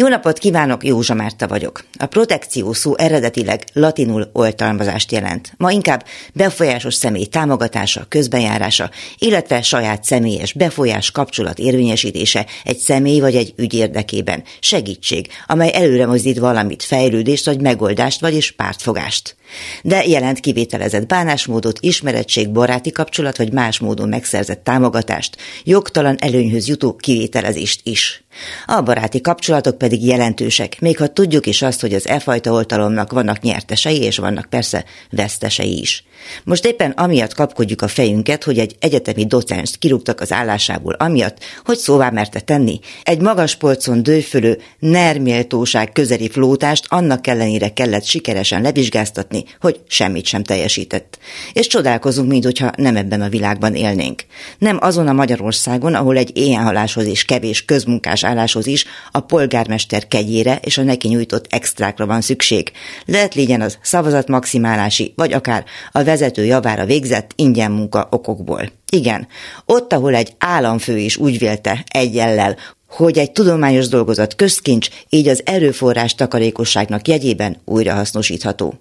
Jó napot kívánok, Józsa Márta vagyok. A protekció szó eredetileg latinul oltalmazást jelent. Ma inkább befolyásos személy támogatása, közbenjárása, illetve saját személyes befolyás kapcsolat érvényesítése egy személy vagy egy ügy érdekében. Segítség, amely előre mozdít valamit, fejlődést vagy megoldást, vagyis pártfogást de jelent kivételezett bánásmódot, ismeretség, baráti kapcsolat vagy más módon megszerzett támogatást, jogtalan előnyhöz jutó kivételezést is. A baráti kapcsolatok pedig jelentősek, még ha tudjuk is azt, hogy az e fajta oltalomnak vannak nyertesei, és vannak persze vesztesei is. Most éppen amiatt kapkodjuk a fejünket, hogy egy egyetemi docenst kirúgtak az állásából, amiatt, hogy szóvá merte tenni. Egy magas polcon dőfölő, nerméltóság közeli flótást annak ellenére kellett sikeresen levizsgáztatni, hogy semmit sem teljesített. És csodálkozunk, mint hogyha nem ebben a világban élnénk. Nem azon a Magyarországon, ahol egy éjjelhaláshoz és kevés közmunkás álláshoz is a polgármester kegyére és a neki nyújtott extrákra van szükség. Lehet legyen az szavazatmaximálási, vagy akár a vezető javára végzett ingyen munka okokból. Igen, ott, ahol egy államfő is úgy vélte egyellel, hogy egy tudományos dolgozat közkincs, így az erőforrás takarékosságnak jegyében újrahasznosítható.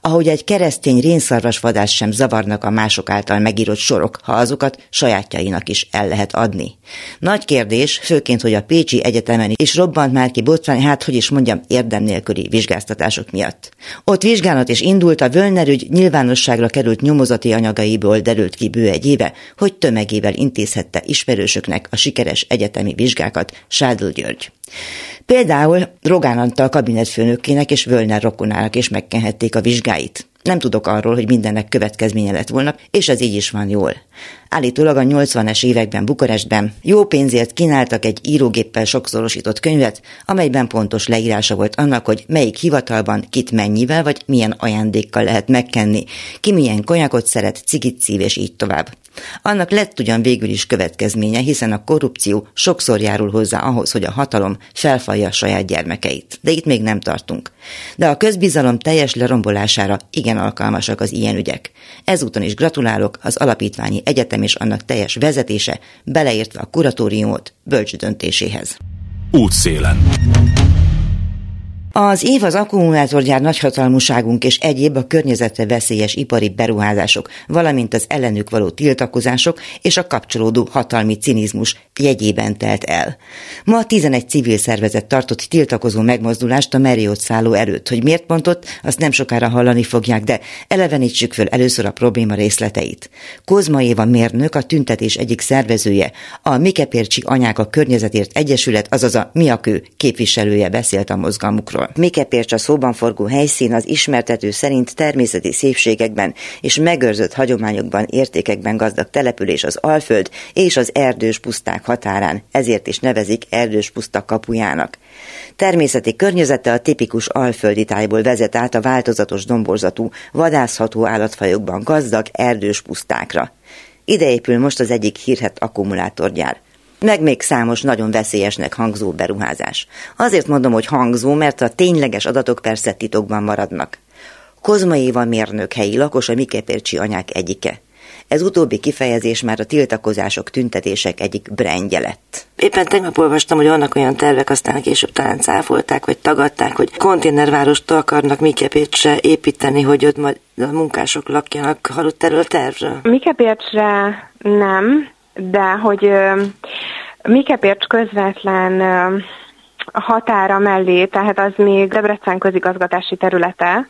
Ahogy egy keresztény rénszarvasvadász sem zavarnak a mások által megírott sorok, ha azokat sajátjainak is el lehet adni. Nagy kérdés, főként, hogy a Pécsi Egyetemen is robbant már ki botrány, hát hogy is mondjam, érdem nélküli vizsgáztatások miatt. Ott vizsgálat is indult, a Völner ügy nyilvánosságra került nyomozati anyagaiból derült ki bő egy éve, hogy tömegével intézhette ismerősöknek a sikeres egyetemi vizsgákat Sádl György. Például Rogán Antal kabinetfőnökének és Völner rokonának is megkenhették a vizsgáit. Nem tudok arról, hogy mindennek következménye lett volna, és ez így is van jól. Állítólag a 80-es években Bukarestben jó pénzért kínáltak egy írógéppel sokszorosított könyvet, amelyben pontos leírása volt annak, hogy melyik hivatalban kit mennyivel vagy milyen ajándékkal lehet megkenni, ki milyen konyakot szeret, cigit szív és így tovább. Annak lett ugyan végül is következménye, hiszen a korrupció sokszor járul hozzá ahhoz, hogy a hatalom felfalja a saját gyermekeit. De itt még nem tartunk. De a közbizalom teljes lerombolására igen alkalmasak az ilyen ügyek. Ezúton is gratulálok az alapítványi egyetem és annak teljes vezetése, beleértve a kuratóriumot bölcs döntéséhez. Útszélen. Az év az akkumulátorgyár nagyhatalmúságunk és egyéb a környezetre veszélyes ipari beruházások, valamint az ellenük való tiltakozások és a kapcsolódó hatalmi cinizmus jegyében telt el. Ma 11 civil szervezet tartott tiltakozó megmozdulást a Meriot szálló előtt. Hogy miért pontot, azt nem sokára hallani fogják, de elevenítsük föl először a probléma részleteit. Kozma Éva mérnök, a tüntetés egyik szervezője, a Mikepércsi Anyák a Környezetért Egyesület, azaz a Miakő képviselője beszélt a mozgalmukról. Mikepércs a szóban forgó helyszín az ismertető szerint természeti szépségekben és megőrzött hagyományokban, értékekben gazdag település az Alföld és az erdős puszták határán, ezért is nevezik erdős puszta kapujának. Természeti környezete a tipikus alföldi tájból vezet át a változatos domborzatú, vadászható állatfajokban gazdag erdős pusztákra. Ide épül most az egyik hírhet akkumulátorgyár meg még számos nagyon veszélyesnek hangzó beruházás. Azért mondom, hogy hangzó, mert a tényleges adatok persze titokban maradnak. Kozma Éva mérnök helyi lakos a Mikepércsi anyák egyike. Ez utóbbi kifejezés már a tiltakozások, tüntetések egyik brendje lett. Éppen tegnap olvastam, hogy vannak olyan tervek, aztán később talán cáfolták, vagy tagadták, hogy konténervárost akarnak Mikepécsre építeni, hogy ott majd a munkások lakjanak. Hallott erről a tervről? Mikepécsre nem, de hogy Mikepércs közvetlen határa mellé, tehát az még Debrecen közigazgatási területe,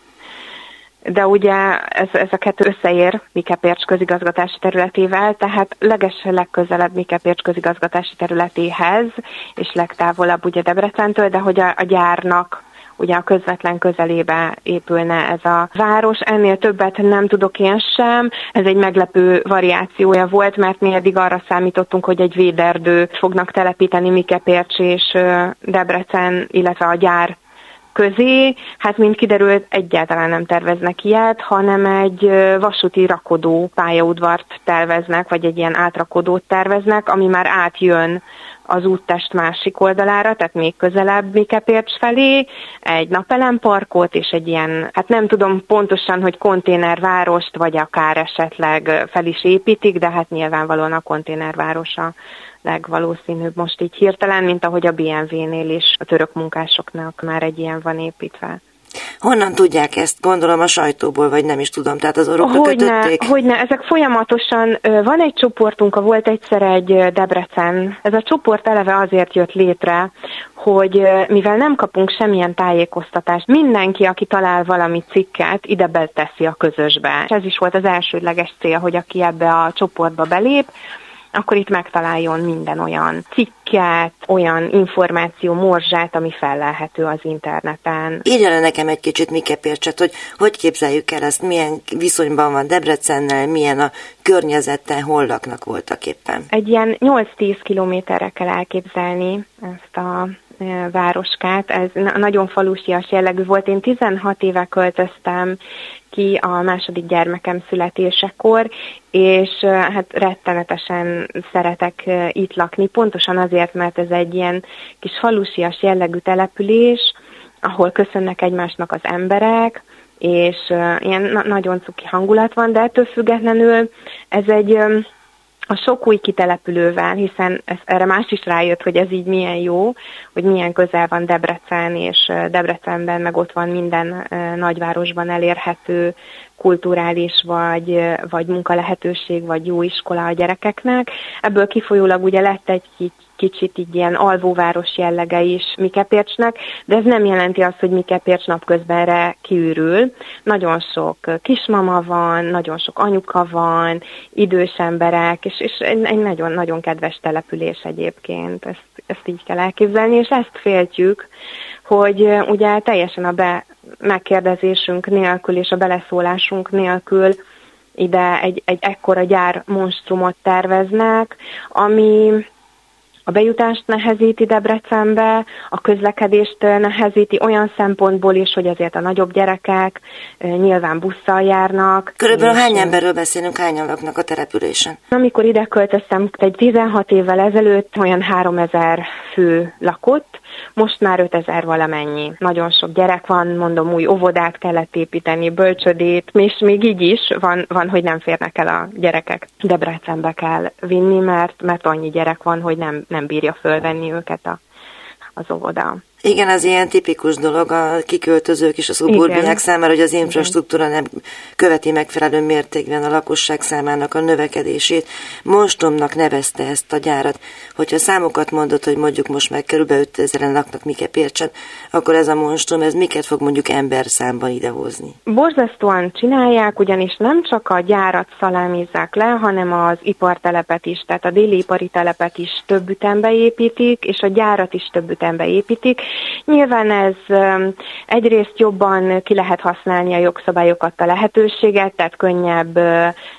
de ugye ez, ez a kettő összeér Mikepércs közigazgatási területével, tehát leges legközelebb Mikepércs közigazgatási területéhez, és legtávolabb ugye Debrecentől, de hogy a, a gyárnak ugye a közvetlen közelébe épülne ez a város. Ennél többet nem tudok én sem. Ez egy meglepő variációja volt, mert mi eddig arra számítottunk, hogy egy véderdőt fognak telepíteni Mikepércs és Debrecen, illetve a gyár közé, hát mint kiderült, egyáltalán nem terveznek ilyet, hanem egy vasúti rakodó pályaudvart terveznek, vagy egy ilyen átrakodót terveznek, ami már átjön az úttest másik oldalára, tehát még közelebb Mikepércs felé, egy napelemparkot és egy ilyen, hát nem tudom pontosan, hogy konténervárost, vagy akár esetleg fel is építik, de hát nyilvánvalóan a konténerváros a legvalószínűbb most így hirtelen, mint ahogy a BMW-nél is a török munkásoknak már egy ilyen van építve. Honnan tudják ezt? Gondolom a sajtóból, vagy nem is tudom. Tehát az orrokra hogyne, kötötték? Hogyne, ezek folyamatosan, van egy csoportunk, volt egyszer egy Debrecen. Ez a csoport eleve azért jött létre, hogy mivel nem kapunk semmilyen tájékoztatást, mindenki, aki talál valami cikket, ide beteszi a közösbe. És ez is volt az elsődleges cél, hogy aki ebbe a csoportba belép, akkor itt megtaláljon minden olyan cikket, olyan információ morzsát, ami fellelhető az interneten. Írja le nekem egy kicsit Mike Pércset, hogy hogy képzeljük el ezt, milyen viszonyban van Debrecennel, milyen a környezettel, hol laknak voltak éppen. Egy ilyen 8-10 kilométerre kell elképzelni ezt a városkát, ez nagyon falusias jellegű volt. Én 16 éve költöztem ki a második gyermekem születésekor, és hát rettenetesen szeretek itt lakni, pontosan azért, mert ez egy ilyen kis falusias jellegű település, ahol köszönnek egymásnak az emberek, és ilyen na- nagyon cuki hangulat van, de ettől függetlenül ez egy a sok új kitelepülővel, hiszen ez, erre más is rájött, hogy ez így milyen jó, hogy milyen közel van Debrecen, és Debrecenben meg ott van minden nagyvárosban elérhető kulturális vagy, vagy munkalehetőség, vagy jó iskola a gyerekeknek. Ebből kifolyólag ugye lett egy kicsit így ilyen alvóváros jellege is Mikepércsnek, de ez nem jelenti azt, hogy Mikepércs napközbenre kiürül. Nagyon sok kismama van, nagyon sok anyuka van, idős emberek, és, és egy nagyon-nagyon kedves település egyébként. Ezt, ezt így kell elképzelni, és ezt féltjük, hogy ugye teljesen a be megkérdezésünk nélkül és a beleszólásunk nélkül ide egy, egy ekkora gyár monstrumot terveznek, ami a bejutást nehezíti Debrecenbe, a közlekedést nehezíti olyan szempontból is, hogy azért a nagyobb gyerekek nyilván busszal járnak. Körülbelül hány emberről beszélünk, hányan laknak a településen? Amikor ide költöztem, egy 16 évvel ezelőtt olyan 3000 fő lakott, most már 5000 valamennyi. Nagyon sok gyerek van, mondom, új óvodát kellett építeni, bölcsödét, és még így is van, van hogy nem férnek el a gyerekek. Debrecenbe kell vinni, mert, mert annyi gyerek van, hogy nem, nem bírja fölvenni őket a, az óvoda. Igen, az ilyen tipikus dolog a kiköltözők és a szuburbiák számára, hogy az infrastruktúra nem követi megfelelő mértékben a lakosság számának a növekedését. Mostomnak nevezte ezt a gyárat. Hogyha számokat mondott, hogy mondjuk most meg körülbelül 5000-en laknak Mike Pércsen, akkor ez a monstom, ez miket fog mondjuk ember számban idehozni? Borzasztóan csinálják, ugyanis nem csak a gyárat szalámizzák le, hanem az ipartelepet is, tehát a déli ipari telepet is több ütembe építik, és a gyárat is több ütembe építik, Nyilván ez egyrészt jobban ki lehet használni a jogszabályokat a lehetőséget, tehát könnyebb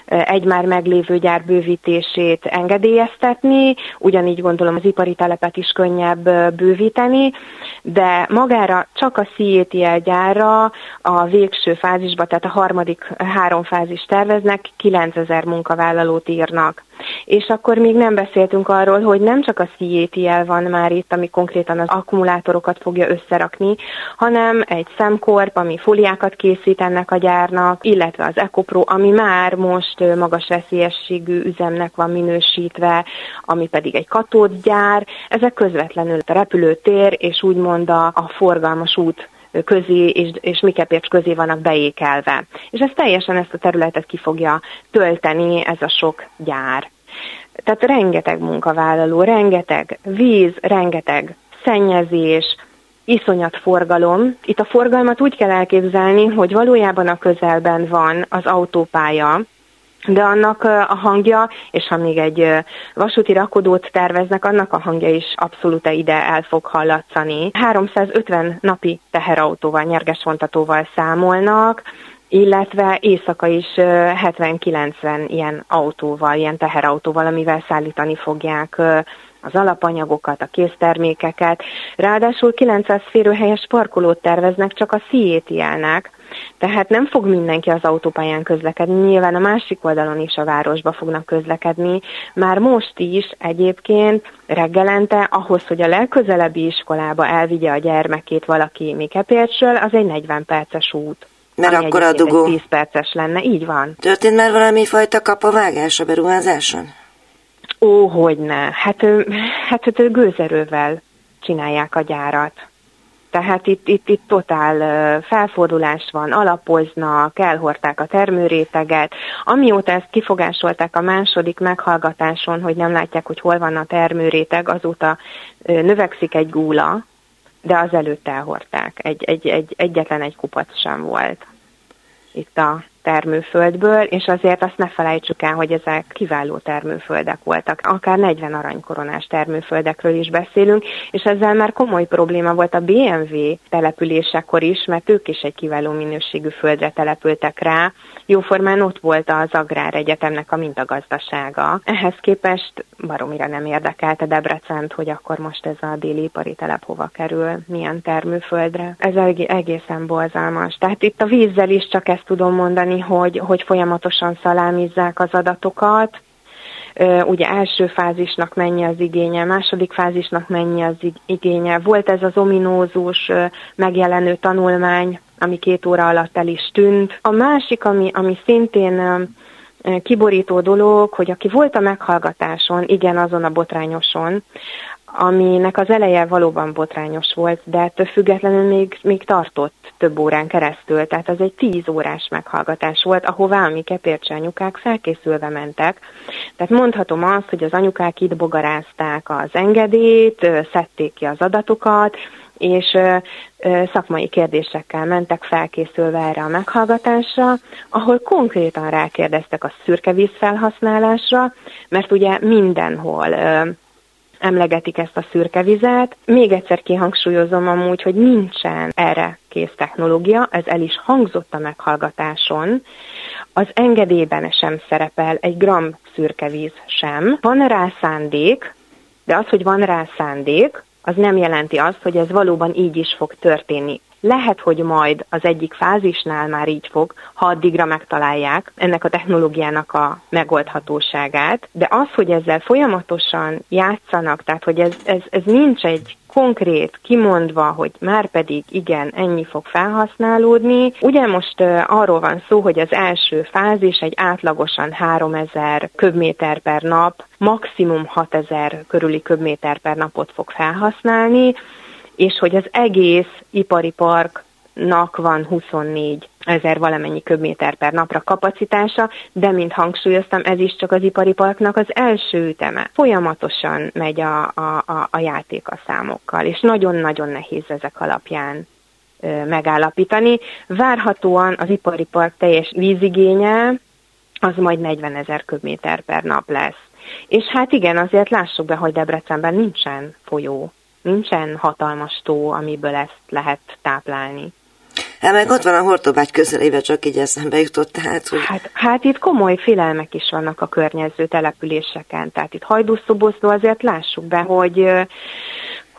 egy már meglévő gyár bővítését engedélyeztetni, ugyanígy gondolom az ipari telepet is könnyebb bővíteni, de magára csak a CETL gyárra a végső fázisba, tehát a harmadik három fázis terveznek, 9000 munkavállalót írnak. És akkor még nem beszéltünk arról, hogy nem csak a CETL van már itt, ami konkrétan az akkumulátorokat fogja összerakni, hanem egy szemkorp, ami fóliákat készít ennek a gyárnak, illetve az EcoPro, ami már most magas veszélyességű üzemnek van minősítve, ami pedig egy katódgyár. Ezek közvetlenül a repülőtér és úgymond a, a forgalmas út közé és, és Mikepércs közé vannak beékelve. És ez teljesen ezt a területet ki fogja tölteni ez a sok gyár. Tehát rengeteg munkavállaló, rengeteg víz, rengeteg szennyezés, iszonyat forgalom. Itt a forgalmat úgy kell elképzelni, hogy valójában a közelben van az autópálya, de annak a hangja, és ha még egy vasúti rakodót terveznek, annak a hangja is abszolút ide el fog hallatszani. 350 napi teherautóval, nyerges vontatóval számolnak, illetve éjszaka is 70-90 ilyen autóval, ilyen teherautóval, amivel szállítani fogják az alapanyagokat, a késztermékeket. Ráadásul 900 férőhelyes parkolót terveznek, csak a Sziétielnek, tehát nem fog mindenki az autópályán közlekedni, nyilván a másik oldalon is a városba fognak közlekedni. Már most is egyébként reggelente ahhoz, hogy a legközelebbi iskolába elvigye a gyermekét valaki Mikepértsről, az egy 40 perces út. Mert akkor a dugó. 10 perces lenne, így van. Történt már valami fajta kapavágás a beruházáson? Ó, hogy ne. Hát, hát, hát gőzerővel csinálják a gyárat. Tehát itt, itt, itt totál felfordulás van, alapoznak, elhordták a termőréteget. Amióta ezt kifogásolták a második meghallgatáson, hogy nem látják, hogy hol van a termőréteg, azóta növekszik egy gúla, de az előtt elhordták. Egy, egy, egy, egyetlen egy kupac sem volt itt a termőföldből, és azért azt ne felejtsük el, hogy ezek kiváló termőföldek voltak. Akár 40 aranykoronás termőföldekről is beszélünk, és ezzel már komoly probléma volt a BMW településekor is, mert ők is egy kiváló minőségű földre települtek rá. Jóformán ott volt az Agrár Egyetemnek a mintagazdasága. Ehhez képest baromira nem érdekelte Debrecent, hogy akkor most ez a déli ipari telep hova kerül, milyen termőföldre. Ez egészen borzalmas. Tehát itt a vízzel is csak ezt tudom mondani, hogy, hogy folyamatosan szalámizzák az adatokat, ugye első fázisnak mennyi az igénye, második fázisnak mennyi az igénye. Volt ez az ominózus megjelenő tanulmány, ami két óra alatt el is tűnt. A másik, ami, ami szintén kiborító dolog, hogy aki volt a meghallgatáson, igen, azon a botrányoson, aminek az eleje valóban botrányos volt, de ettől függetlenül még, még tartott több órán keresztül, tehát az egy tíz órás meghallgatás volt, ahová a mi kepércse anyukák felkészülve mentek. Tehát mondhatom azt, hogy az anyukák itt bogarázták az engedélyt, szedték ki az adatokat, és szakmai kérdésekkel mentek felkészülve erre a meghallgatásra, ahol konkrétan rákérdeztek a szürkevíz felhasználásra, mert ugye mindenhol emlegetik ezt a szürke vizet. Még egyszer kihangsúlyozom amúgy, hogy nincsen erre kész technológia, ez el is hangzott a meghallgatáson. Az engedélyben sem szerepel egy gram szürkevíz sem. Van rá szándék, de az, hogy van rá szándék, az nem jelenti azt, hogy ez valóban így is fog történni. Lehet, hogy majd az egyik fázisnál már így fog, ha addigra megtalálják ennek a technológiának a megoldhatóságát, de az, hogy ezzel folyamatosan játszanak, tehát hogy ez, ez, ez nincs egy konkrét, kimondva, hogy már pedig igen, ennyi fog felhasználódni. Ugye most uh, arról van szó, hogy az első fázis egy átlagosan 3000 köbméter per nap, maximum 6000 körüli köbméter per napot fog felhasználni, és hogy az egész ipari park nak van 24 ezer valamennyi köbméter per napra kapacitása, de mint hangsúlyoztam, ez is csak az ipari parknak az első üteme. Folyamatosan megy a, a, a, a játék a számokkal, és nagyon-nagyon nehéz ezek alapján ö, megállapítani. Várhatóan az ipari park teljes vízigénye az majd 40 ezer köbméter per nap lesz. És hát igen, azért lássuk be, hogy Debrecenben nincsen folyó nincsen hatalmas tó, amiből ezt lehet táplálni. Hát meg ott van a Hortobágy közelébe, csak így eszembe jutott. Tehát, hogy... hát, hát itt komoly félelmek is vannak a környező településeken. Tehát itt hajdúszoboszló azért lássuk be, hogy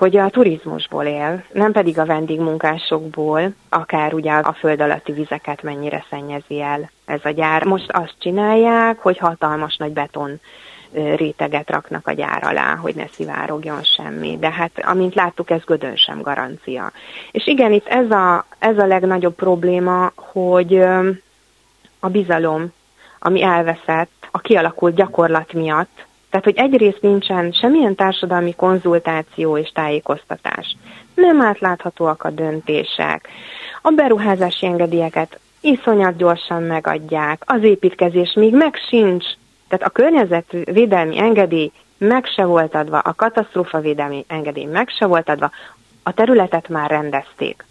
hogy a turizmusból él, nem pedig a vendégmunkásokból, akár ugye a föld alatti vizeket mennyire szennyezi el ez a gyár. Most azt csinálják, hogy hatalmas nagy beton réteget raknak a gyár alá, hogy ne szivárogjon semmi. De hát, amint láttuk, ez gödön sem garancia. És igen, itt ez a, ez a legnagyobb probléma, hogy a bizalom, ami elveszett a kialakult gyakorlat miatt, tehát, hogy egyrészt nincsen semmilyen társadalmi konzultáció és tájékoztatás. Nem átláthatóak a döntések. A beruházási engedélyeket iszonyat gyorsan megadják. Az építkezés még meg sincs tehát a környezetvédelmi engedély meg se volt adva, a katasztrófavédelmi engedély meg se volt adva, a területet már rendezték.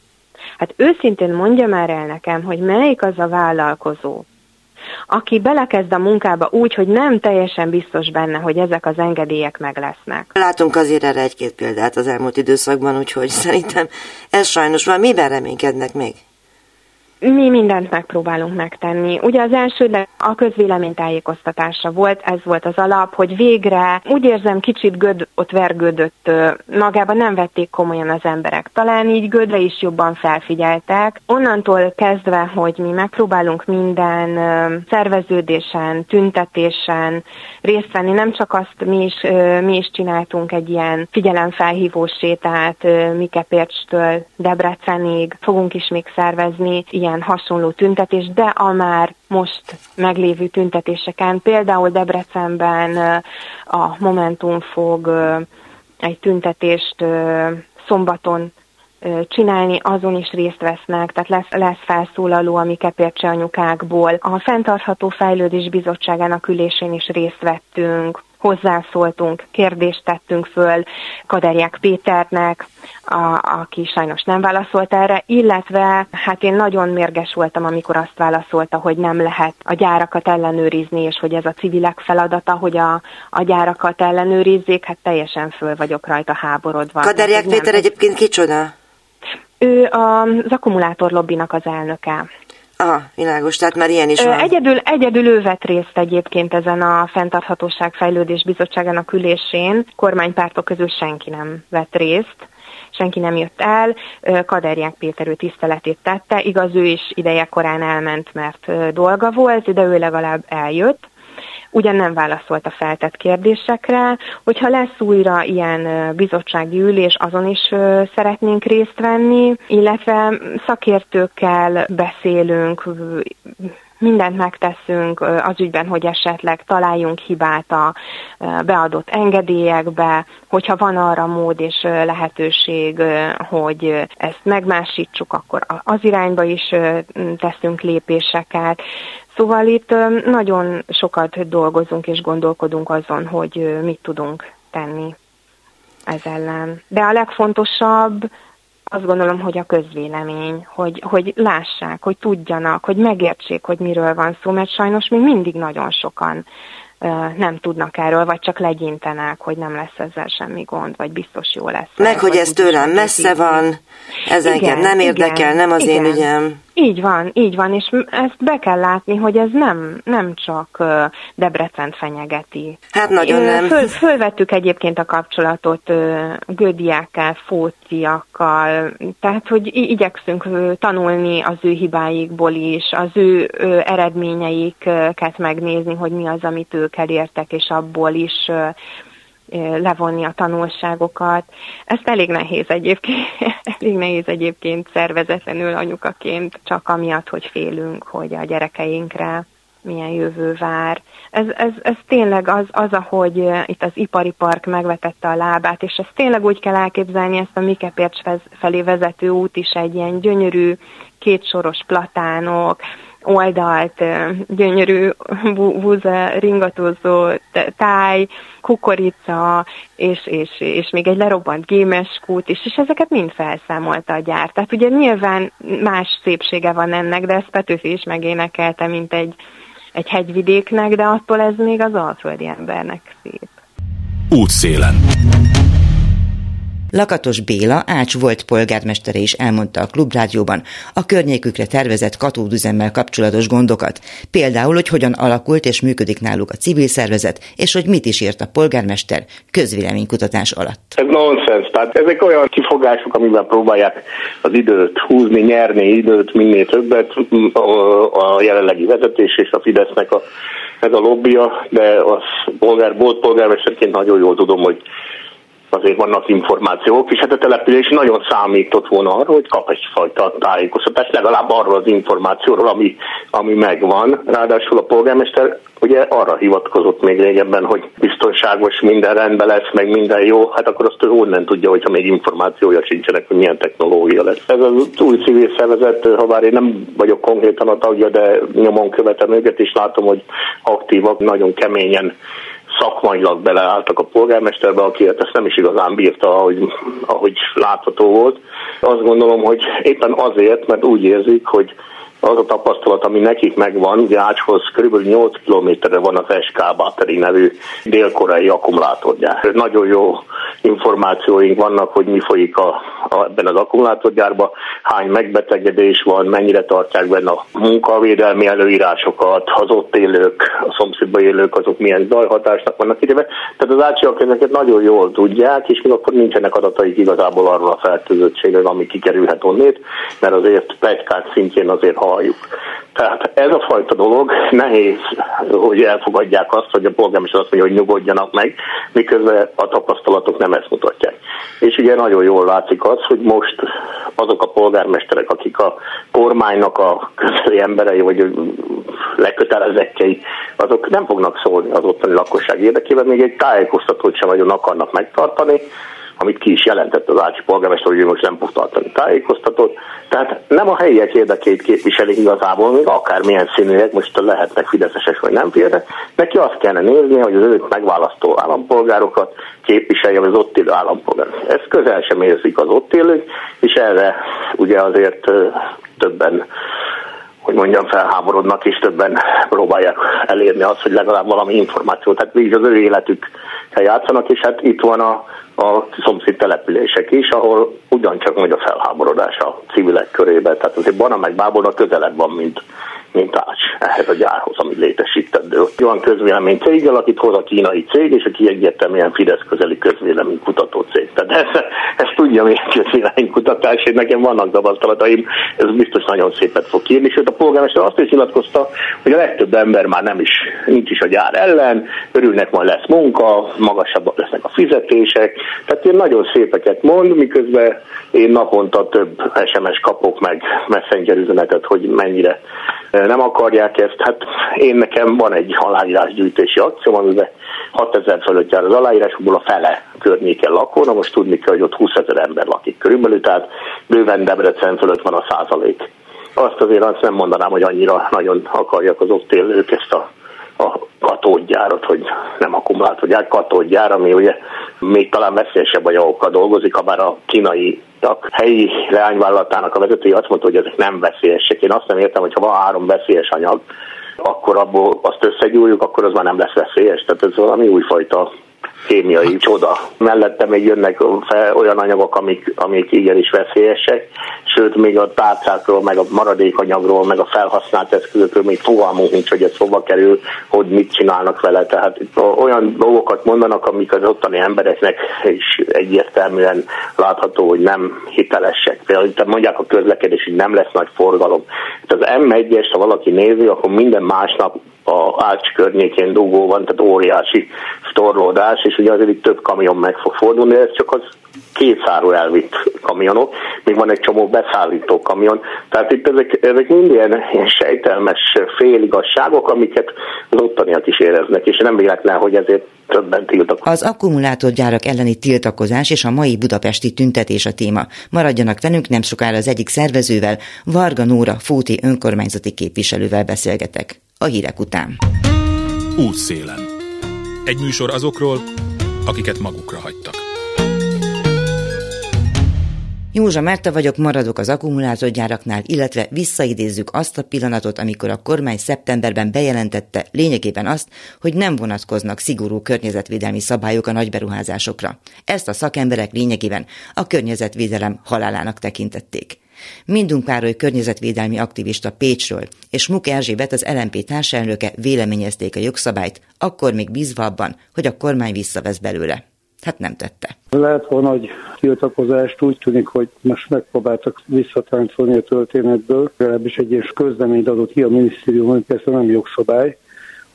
Hát őszintén mondja már el nekem, hogy melyik az a vállalkozó, aki belekezd a munkába úgy, hogy nem teljesen biztos benne, hogy ezek az engedélyek meg lesznek. Látunk azért erre egy-két példát az elmúlt időszakban, úgyhogy szerintem ez sajnos van. Miben reménykednek még? Mi mindent megpróbálunk megtenni. Ugye az első, a közvélemény tájékoztatása volt, ez volt az alap, hogy végre úgy érzem kicsit göd ott vergődött, magában nem vették komolyan az emberek. Talán így gödre is jobban felfigyeltek. Onnantól kezdve, hogy mi megpróbálunk minden szerveződésen, tüntetésen részt venni, nem csak azt mi is, mi is csináltunk egy ilyen figyelemfelhívó sétát Mikepércstől Debrecenig, fogunk is még szervezni ilyen ilyen hasonló tüntetés, de a már most meglévő tüntetéseken, például Debrecenben a Momentum fog egy tüntetést szombaton csinálni, azon is részt vesznek, tehát lesz, lesz felszólaló a mi kepércse anyukákból. A Fentartható Fejlődés Bizottságának ülésén is részt vettünk, hozzászóltunk, kérdést tettünk föl Kaderják Péternek, a, aki sajnos nem válaszolt erre, illetve hát én nagyon mérges voltam, amikor azt válaszolta, hogy nem lehet a gyárakat ellenőrizni, és hogy ez a civilek feladata, hogy a, a gyárakat ellenőrizzék, hát teljesen föl vagyok rajta háborodva. Kaderják Péter nem, egyébként kicsoda? Ő az akkumulátorlobbinak az elnöke. Aha, világos, tehát már ilyen is van. Egyedül, egyedül ő vett részt egyébként ezen a Fentarthatóság Fejlődés Bizottságának ülésén. Kormánypártok közül senki nem vett részt senki nem jött el, Kaderják Péter ő tiszteletét tette, igaz ő is ideje korán elment, mert dolga volt, de ő legalább eljött ugyan nem válaszolt a feltett kérdésekre. Hogyha lesz újra ilyen bizottsági ülés, azon is szeretnénk részt venni, illetve szakértőkkel beszélünk, mindent megteszünk az ügyben, hogy esetleg találjunk hibát a beadott engedélyekbe, hogyha van arra mód és lehetőség, hogy ezt megmásítsuk, akkor az irányba is teszünk lépéseket. Szóval itt nagyon sokat dolgozunk és gondolkodunk azon, hogy mit tudunk tenni ez ellen. De a legfontosabb, azt gondolom, hogy a közvélemény, hogy, hogy lássák, hogy tudjanak, hogy megértsék, hogy miről van szó, mert sajnos még mindig nagyon sokan nem tudnak erről, vagy csak legyintenek, hogy nem lesz ezzel semmi gond, vagy biztos jó lesz. Meg, hogy ez tőlem messze van, ez igen, engem nem érdekel, igen, nem az igen. én ügyem. Így van, így van, és ezt be kell látni, hogy ez nem, nem csak Debrecent fenyegeti. Hát nagyon nem. Föl, fölvettük egyébként a kapcsolatot gödiákkal, fóciakkal, tehát hogy igyekszünk tanulni az ő hibáikból is, az ő eredményeiket megnézni, hogy mi az, amit ők elértek, és abból is levonni a tanulságokat. Ezt elég nehéz egyébként, elég nehéz egyébként szervezetlenül anyukaként, csak amiatt, hogy félünk, hogy a gyerekeinkre milyen jövő vár. Ez, ez, ez tényleg az, az, ahogy itt az ipari park megvetette a lábát, és ezt tényleg úgy kell elképzelni, ezt a Mikepércs felé vezető út is egy ilyen gyönyörű, kétsoros platánok, oldalt, gyönyörű búza, ringatózó táj, kukorica, és, és, és még egy lerobbant gémes kút is, és ezeket mind felszámolta a gyár. Tehát ugye nyilván más szépsége van ennek, de ezt Petőfi is megénekelte, mint egy, egy hegyvidéknek, de attól ez még az alföldi embernek szép. Útszélen. Lakatos Béla, Ács volt polgármestere is elmondta a klubrádióban a környékükre tervezett katódüzemmel kapcsolatos gondokat. Például, hogy hogyan alakult és működik náluk a civil szervezet, és hogy mit is írt a polgármester közvéleménykutatás alatt. Ez nonsens, tehát ezek olyan kifogások, amiben próbálják az időt húzni, nyerni időt, minél többet a jelenlegi vezetés és a Fidesznek a, ez a lobbia, de az polgár, volt polgármesterként nagyon jól tudom, hogy azért vannak információk, és hát a település nagyon számított volna arra, hogy kap egyfajta tájékoztatást, legalább arról az információról, ami, ami megvan. Ráadásul a polgármester ugye arra hivatkozott még régebben, hogy biztonságos, minden rendben lesz, meg minden jó, hát akkor azt ő onnan tudja, hogyha még információja sincsenek, hogy milyen technológia lesz. Ez az új civil szervezet, ha bár én nem vagyok konkrétan a tagja, de nyomon követem őket, és látom, hogy aktívak, nagyon keményen szakmailag beleálltak a polgármesterbe, aki hát ezt nem is igazán bírta, ahogy, ahogy látható volt. Azt gondolom, hogy éppen azért, mert úgy érzik, hogy az a tapasztalat, ami nekik megvan, ugye Ácshoz kb. 8 kilométerre van az SK Battery nevű dél-koreai akkumulátorgyár. Nagyon jó információink vannak, hogy mi folyik a, a, ebben az akkumulátorgyárban, hány megbetegedés van, mennyire tartják benne a munkavédelmi előírásokat, az ott élők, a szomszédban élők, azok milyen zajhatásnak vannak ide. Tehát az ácsiak ezeket nagyon jól tudják, és még akkor nincsenek adataik igazából arról a fertőzöttségről, ami kikerülhet onnét, mert azért plegykák szintjén azért halljuk. Tehát ez a fajta dolog nehéz, hogy elfogadják azt, hogy a polgármester azt mondja, hogy nyugodjanak meg, miközben a tapasztalatok nem ezt mutatják. És ugye nagyon jól látszik az, hogy most azok a polgármesterek, akik a kormánynak a közeli emberei, vagy lekötelezettjei, azok nem fognak szólni az ottani lakosság érdekében, még egy tájékoztatót sem nagyon akarnak megtartani, amit ki is jelentett az Ácsi polgármester, hogy ő most nem fog tartani tájékoztatót. Tehát nem a helyiek érdekét képviselik igazából, még akármilyen színűek, most lehetnek fideszesek vagy nem fideszesek, neki azt kellene nézni, hogy az őt megválasztó állampolgárokat képviselje az ott élő állampolgárok. Ezt közel sem érzik az ott élők, és erre ugye azért többen hogy mondjam, felháborodnak, és többen próbálják elérni azt, hogy legalább valami információt, tehát végig az ő életük játszanak, és hát itt van a a szomszéd települések is, ahol ugyancsak nagy a felháborodás a civilek körében. Tehát azért Bana meg Bábolna közelebb van, mint, mint Ács ehhez a gyárhoz, amit ott van közvélemény céggel, akit hoz a kínai cég, és aki egyértelműen Fidesz közeli közvélemény kutató cég. Tehát ezt, ezt tudja még közvélemény kutatás, és nekem vannak tapasztalataim, ez biztos nagyon szépet fog kérni, sőt a polgármester azt is nyilatkozta, hogy a legtöbb ember már nem is, nincs is a gyár ellen, örülnek, majd lesz munka, magasabbak lesznek a fizetések, tehát én nagyon szépeket mond, miközben én naponta több SMS kapok meg messenger üzenetet, hogy mennyire nem akarják ezt. Hát én nekem van egy aláírásgyűjtési akció, amiben 6000 fölött jár az aláírásokból a fele környéken lakó, na most tudni kell, hogy ott 20 ezer ember lakik körülbelül, tehát bőven Debrecen fölött van a százalék. Azt azért azt nem mondanám, hogy annyira nagyon akarják az ott élők ezt a a katódgyárat, hogy nem akkumulátorgyár, katódgyár, ami ugye még talán veszélyesebb anyagokkal dolgozik, ha bár a kínai a helyi leányvállalatának a vezetője azt mondta, hogy ezek nem veszélyesek. Én azt nem értem, hogy ha van három veszélyes anyag, akkor abból azt összegyújjuk, akkor az már nem lesz veszélyes. Tehát ez valami újfajta kémiai csoda. Mellette még jönnek olyan anyagok, amik, amik igenis veszélyesek, sőt még a tárcákról, meg a maradékanyagról, meg a felhasznált eszközökről még fogalmunk nincs, hogy ez hova kerül, hogy mit csinálnak vele. Tehát olyan dolgokat mondanak, amik az ottani embereknek is egyértelműen látható, hogy nem hitelesek. Például mondják a közlekedés, hogy nem lesz nagy forgalom. Itt az M1-es, ha valaki nézi, akkor minden másnap a Ács környékén dugó van, tehát óriási torlódás, és ugye azért itt több kamion meg fog fordulni, ez csak az két száról elvitt kamionok, még van egy csomó beszállító kamion, tehát itt ezek, ezek mind ilyen, ilyen sejtelmes féligasságok, amiket az ottaniak is éreznek, és nem véletlen, hogy ezért többen tiltak. Az akkumulátorgyárak elleni tiltakozás és a mai budapesti tüntetés a téma. Maradjanak velünk, nem sokára az egyik szervezővel, Varga Nóra Fóti önkormányzati képviselővel beszélgetek. A hírek után. Útszélen. Egy műsor azokról, akiket magukra hagytak. Józsa Márta vagyok, maradok az akkumulátorgyáraknál, illetve visszaidézzük azt a pillanatot, amikor a kormány szeptemberben bejelentette lényegében azt, hogy nem vonatkoznak szigorú környezetvédelmi szabályok a nagyberuházásokra. Ezt a szakemberek lényegében a környezetvédelem halálának tekintették. Mindunk Károly környezetvédelmi aktivista Pécsről és Muk Erzsébet az LMP társelnöke véleményezték a jogszabályt, akkor még bízva abban, hogy a kormány visszavesz belőle. Hát nem tette. Lehet volna nagy tiltakozást, úgy tűnik, hogy most megpróbáltak visszatáncolni a történetből, legalábbis egy ilyen közleményt adott ki a minisztérium, hogy ez nem jogszabály,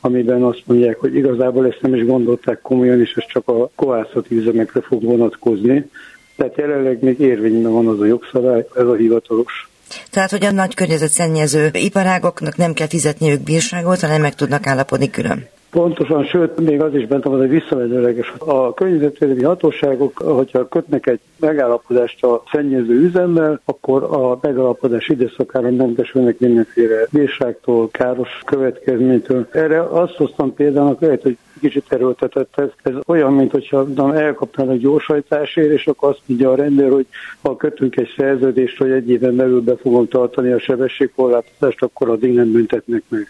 amiben azt mondják, hogy igazából ezt nem is gondolták komolyan, és ez csak a kovászati üzemekre fog vonatkozni. Tehát jelenleg még érvényben van az a jogszabály, ez a hivatalos. Tehát, hogy a nagy környezetszennyező iparágoknak nem kell fizetniük bírságot, hanem meg tudnak állapodni külön. Pontosan, sőt, még az is bent van, hogy visszamenőleges. A környezetvédelmi hatóságok, hogyha kötnek egy megállapodást a szennyező üzemmel, akkor a megállapodás időszakára mentesülnek mindenféle bírságtól, káros következménytől. Erre azt hoztam például, hogy kicsit erőltetett ez. Ez olyan, mint hogyha elkapnának gyorsajtásért, és akkor azt mondja a rendőr, hogy ha kötünk egy szerződést, hogy egy éven belül be fogom tartani a sebességkorlátozást, akkor addig nem büntetnek meg.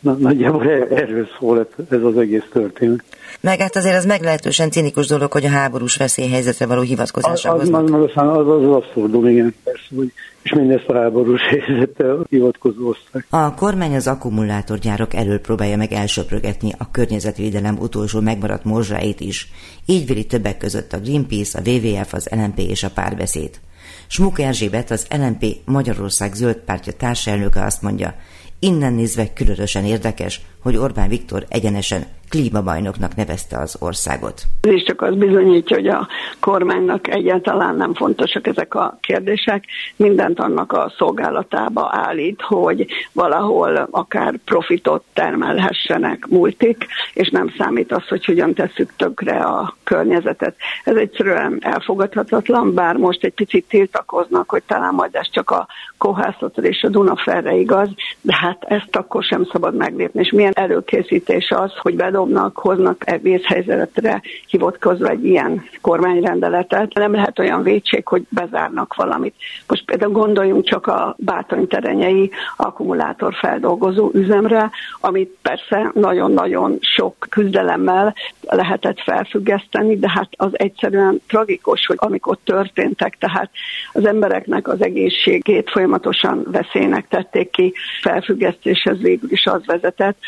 Na, nagyjából e- erről szól ez az egész történet. Meg hát azért az meglehetősen cinikus dolog, hogy a háborús veszélyhelyzetre való hivatkozásra az, az, az, az, az, abszurdum, igen, persze, hogy és mindezt a háborús helyzettel hivatkozó osztály. A kormány az akkumulátorgyárak elől próbálja meg elsöprögetni a környezetvédelem utolsó megmaradt morzsáit is. Így véli többek között a Greenpeace, a WWF, az LNP és a párbeszéd. Smuk Erzsébet, az LNP Magyarország zöld pártja társelnöke azt mondja, Innen nézve különösen érdekes, hogy Orbán Viktor egyenesen klímabajnoknak nevezte az országot. Ez is csak az bizonyítja, hogy a kormánynak egyáltalán nem fontosak ezek a kérdések. Mindent annak a szolgálatába állít, hogy valahol akár profitot termelhessenek multik, és nem számít az, hogy hogyan tesszük tökre a környezetet. Ez egyszerűen elfogadhatatlan, bár most egy picit tiltakoznak, hogy talán majd ez csak a kohászatra és a Dunaferre igaz, de hát ezt akkor sem szabad meglépni. És milyen előkészítés az, hogy bedobnak, hoznak e vészhelyzetre hivatkozva egy ilyen kormányrendeletet. Nem lehet olyan védség, hogy bezárnak valamit. Most például gondoljunk csak a Bátony terenyei akkumulátorfeldolgozó üzemre, amit persze nagyon-nagyon sok küzdelemmel lehetett felfüggeszteni, de hát az egyszerűen tragikus, hogy amikor történtek, tehát az embereknek az egészségét folyamatosan veszélynek tették ki, felfüggesztéshez végül is az vezetett,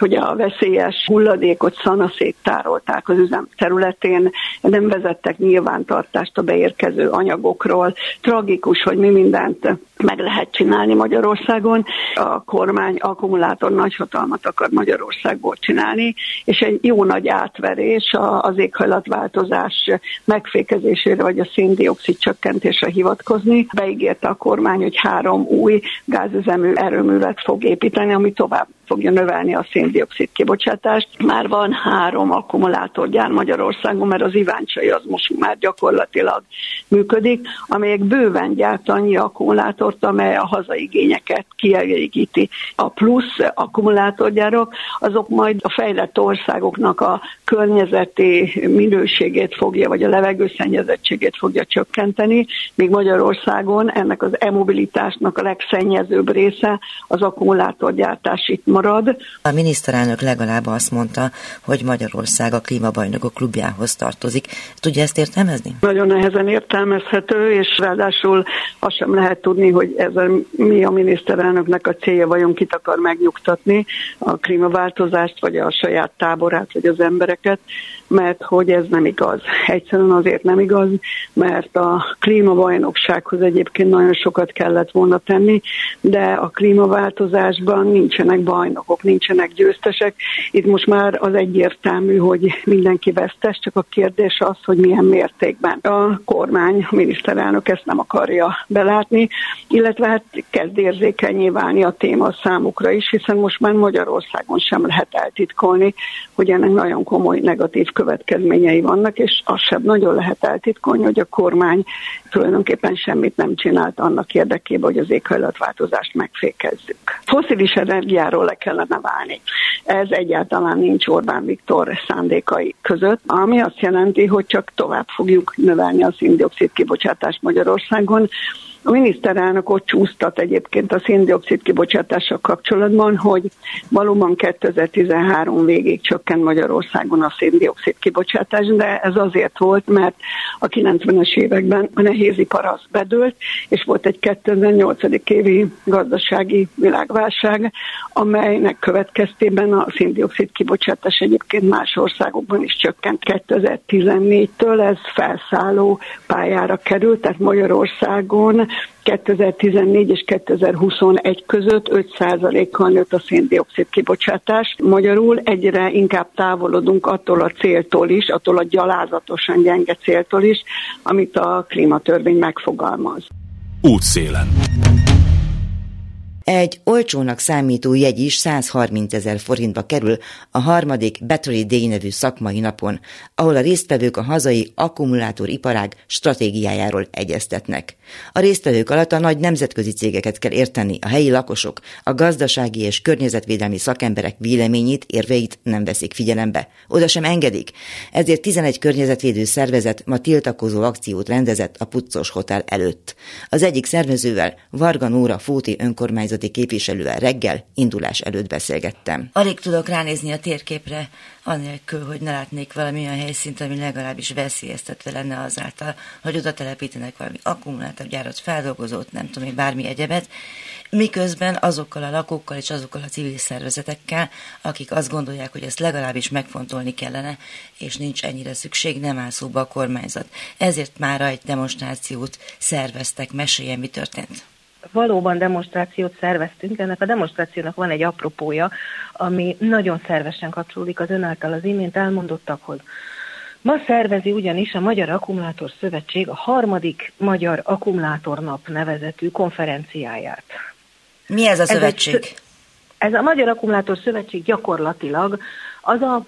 hogy a veszélyes hulladékot szanaszét tárolták az üzem területén, nem vezettek nyilvántartást a beérkező anyagokról. Tragikus, hogy mi mindent meg lehet csinálni Magyarországon. A kormány akkumulátor nagyhatalmat akar Magyarországból csinálni, és egy jó nagy átverés az éghajlatváltozás megfékezésére vagy a széndiokszid csökkentésre hivatkozni. Beígérte a kormány, hogy három új gázüzemű erőművet fog építeni, ami tovább fogja növelni a széndiokszid kibocsátást. Már van három akkumulátorgyár Magyarországon, mert az Iváncsai az most már gyakorlatilag működik, amelyek bőven gyárt annyi akkumulátort, amely a hazaigényeket kielégíti. A plusz akkumulátorgyárok, azok majd a fejlett országoknak a környezeti minőségét fogja, vagy a levegőszennyezettségét fogja csökkenteni, míg Magyarországon ennek az e-mobilitásnak a legszennyezőbb része az akkumulátorgyártás itt marad. A miniszterelnök legalább azt mondta, hogy Magyarország a klímabajnokok klubjához tartozik. Tudja ezt értelmezni? Nagyon nehezen értelmezhető, és ráadásul azt sem lehet tudni, hogy ez a, mi a miniszterelnöknek a célja, vajon kit akar megnyugtatni, a klímaváltozást, vagy a saját táborát, vagy az embereket mert hogy ez nem igaz. Egyszerűen azért nem igaz, mert a klímabajnoksághoz egyébként nagyon sokat kellett volna tenni, de a klímaváltozásban nincsenek bajnokok, nincsenek győztesek. Itt most már az egyértelmű, hogy mindenki vesztes, csak a kérdés az, hogy milyen mértékben. A kormány, a miniszterelnök ezt nem akarja belátni, illetve hát kezd érzékenyé válni a téma számukra is, hiszen most már Magyarországon sem lehet eltitkolni, hogy ennek nagyon komoly negatív következményei vannak, és azt sem nagyon lehet eltitkolni, hogy a kormány tulajdonképpen semmit nem csinált annak érdekében, hogy az éghajlatváltozást megfékezzük. Foszilis energiáról le kellene válni. Ez egyáltalán nincs Orbán Viktor szándékai között, ami azt jelenti, hogy csak tovább fogjuk növelni a szindioxid kibocsátást Magyarországon, a miniszterelnök ott csúsztat egyébként a széndiokszid kibocsátással kapcsolatban, hogy valóban 2013 végig csökkent Magyarországon a széndiokszid kibocsátás, de ez azért volt, mert a 90-es években a nehézipar az bedőlt, és volt egy 2008. évi gazdasági világválság, amelynek következtében a széndiokszid kibocsátás egyébként más országokban is csökkent. 2014-től ez felszálló pályára került, tehát Magyarországon 2014 és 2021 között 5%-kal nőtt a széndiokszid kibocsátás. Magyarul egyre inkább távolodunk attól a céltól is, attól a gyalázatosan gyenge céltól is, amit a klímatörvény megfogalmaz. Útszélen. Egy olcsónak számító jegy is 130 ezer forintba kerül a harmadik Battery Day nevű szakmai napon, ahol a résztvevők a hazai akkumulátoriparág stratégiájáról egyeztetnek. A résztvevők alatt a nagy nemzetközi cégeket kell érteni, a helyi lakosok, a gazdasági és környezetvédelmi szakemberek véleményét, érveit nem veszik figyelembe. Oda sem engedik. Ezért 11 környezetvédő szervezet ma tiltakozó akciót rendezett a Puccos Hotel előtt. Az egyik szervezővel, Varga Nóra Fóti önkormányzati képviselővel reggel indulás előtt beszélgettem. Alig tudok ránézni a térképre, anélkül, hogy ne látnék valamilyen helyszínt, ami legalábbis veszélyeztetve lenne azáltal, hogy oda telepítenek valami akkumulátorgyárat, feldolgozót, nem tudom én, bármi egyebet, miközben azokkal a lakókkal és azokkal a civil szervezetekkel, akik azt gondolják, hogy ezt legalábbis megfontolni kellene, és nincs ennyire szükség, nem áll szóba a kormányzat. Ezért már egy demonstrációt szerveztek, meséljen, mi történt valóban demonstrációt szerveztünk. Ennek a demonstrációnak van egy apropója, ami nagyon szervesen kapcsolódik az ön által az imént elmondottakhoz. Ma szervezi ugyanis a Magyar Akkumulátor Szövetség a harmadik Magyar Akkumulátornap nevezetű konferenciáját. Mi ez a szövetség? Ez, egy, ez a Magyar Akkumulátor Szövetség gyakorlatilag az a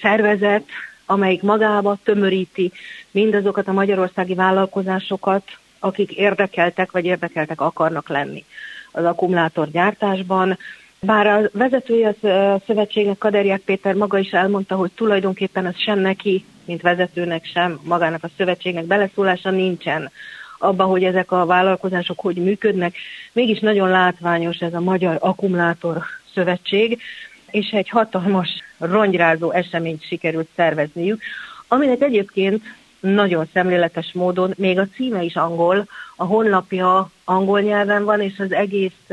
szervezet, amelyik magába tömöríti mindazokat a magyarországi vállalkozásokat, akik érdekeltek vagy érdekeltek akarnak lenni az akkumulátorgyártásban. Bár a vezetője a szövetségnek, Kaderják Péter maga is elmondta, hogy tulajdonképpen ez sem neki, mint vezetőnek sem, magának a szövetségnek beleszólása nincsen abba, hogy ezek a vállalkozások hogy működnek. Mégis nagyon látványos ez a Magyar Akkumulátor Szövetség, és egy hatalmas rongyrázó eseményt sikerült szervezniük, aminek egyébként nagyon szemléletes módon, még a címe is angol, a honlapja angol nyelven van, és az egész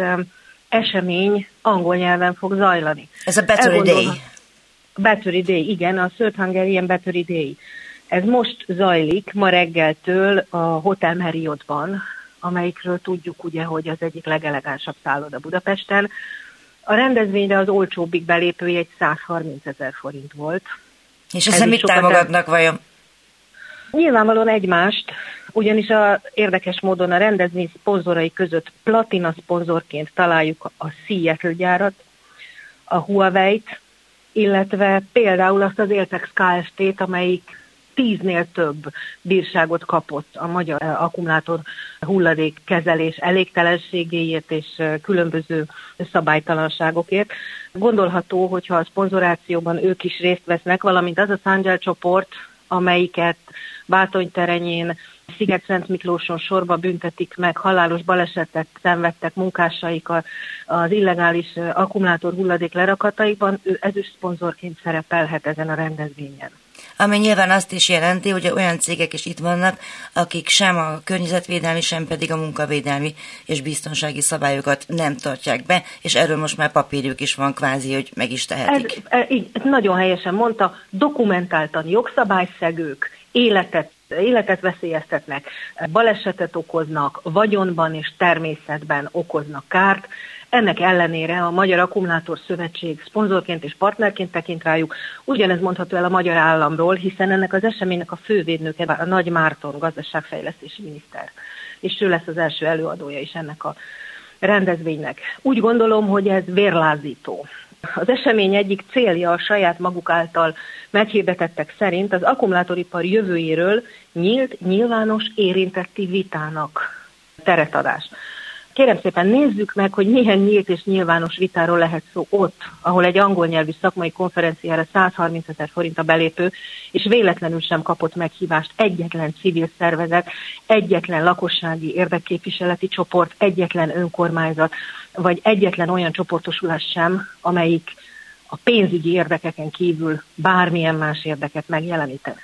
esemény angol nyelven fog zajlani. Ez a Battery Day. Battery Day, igen, a Third Hungarian Battery Day. Ez most zajlik, ma reggeltől a Hotel Marriottban, amelyikről tudjuk ugye, hogy az egyik legelegánsabb szálloda Budapesten. A rendezvényre az olcsóbbik belépője egy 130 ezer forint volt. És ezzel mit támogatnak vajon? Nyilvánvalóan egymást, ugyanis a érdekes módon a rendezvény szponzorai között platina szponzorként találjuk a Seattle gyárat, a Huawei-t, illetve például azt az Éltex Kft-t, amelyik tíznél több bírságot kapott a magyar akkumulátor hulladék kezelés elégtelenségéért és különböző szabálytalanságokért. Gondolható, hogyha a szponzorációban ők is részt vesznek, valamint az a Sanjel csoport, amelyiket Bátonyterenyén, Sziget-Szent Miklóson sorba büntetik meg, halálos balesetet szenvedtek munkásaik az illegális akkumulátor hulladék lerakataiban, ő ezüst szponzorként szerepelhet ezen a rendezvényen ami nyilván azt is jelenti, hogy olyan cégek is itt vannak, akik sem a környezetvédelmi, sem pedig a munkavédelmi és biztonsági szabályokat nem tartják be, és erről most már papírjuk is van kvázi, hogy meg is tehetik. Ez, ez, így, nagyon helyesen mondta, dokumentáltan jogszabályszegők, életet életet veszélyeztetnek, balesetet okoznak, vagyonban és természetben okoznak kárt. Ennek ellenére a Magyar Akkumulátor Szövetség szponzorként és partnerként tekint rájuk. Ugyanez mondható el a magyar államról, hiszen ennek az eseménynek a fővédnöke a Nagy Márton gazdaságfejlesztési miniszter. És ő lesz az első előadója is ennek a rendezvénynek. Úgy gondolom, hogy ez vérlázító. Az esemény egyik célja a saját maguk által meghirdetettek szerint az akkumulátoripar jövőjéről nyílt, nyilvános érintetti vitának teretadás. Kérem szépen nézzük meg, hogy milyen nyílt és nyilvános vitáról lehet szó ott, ahol egy angol nyelvű szakmai konferenciára 130 ezer forint a belépő, és véletlenül sem kapott meghívást egyetlen civil szervezet, egyetlen lakossági érdekképviseleti csoport, egyetlen önkormányzat, vagy egyetlen olyan csoportosulás sem, amelyik a pénzügyi érdekeken kívül bármilyen más érdeket megjelenítene.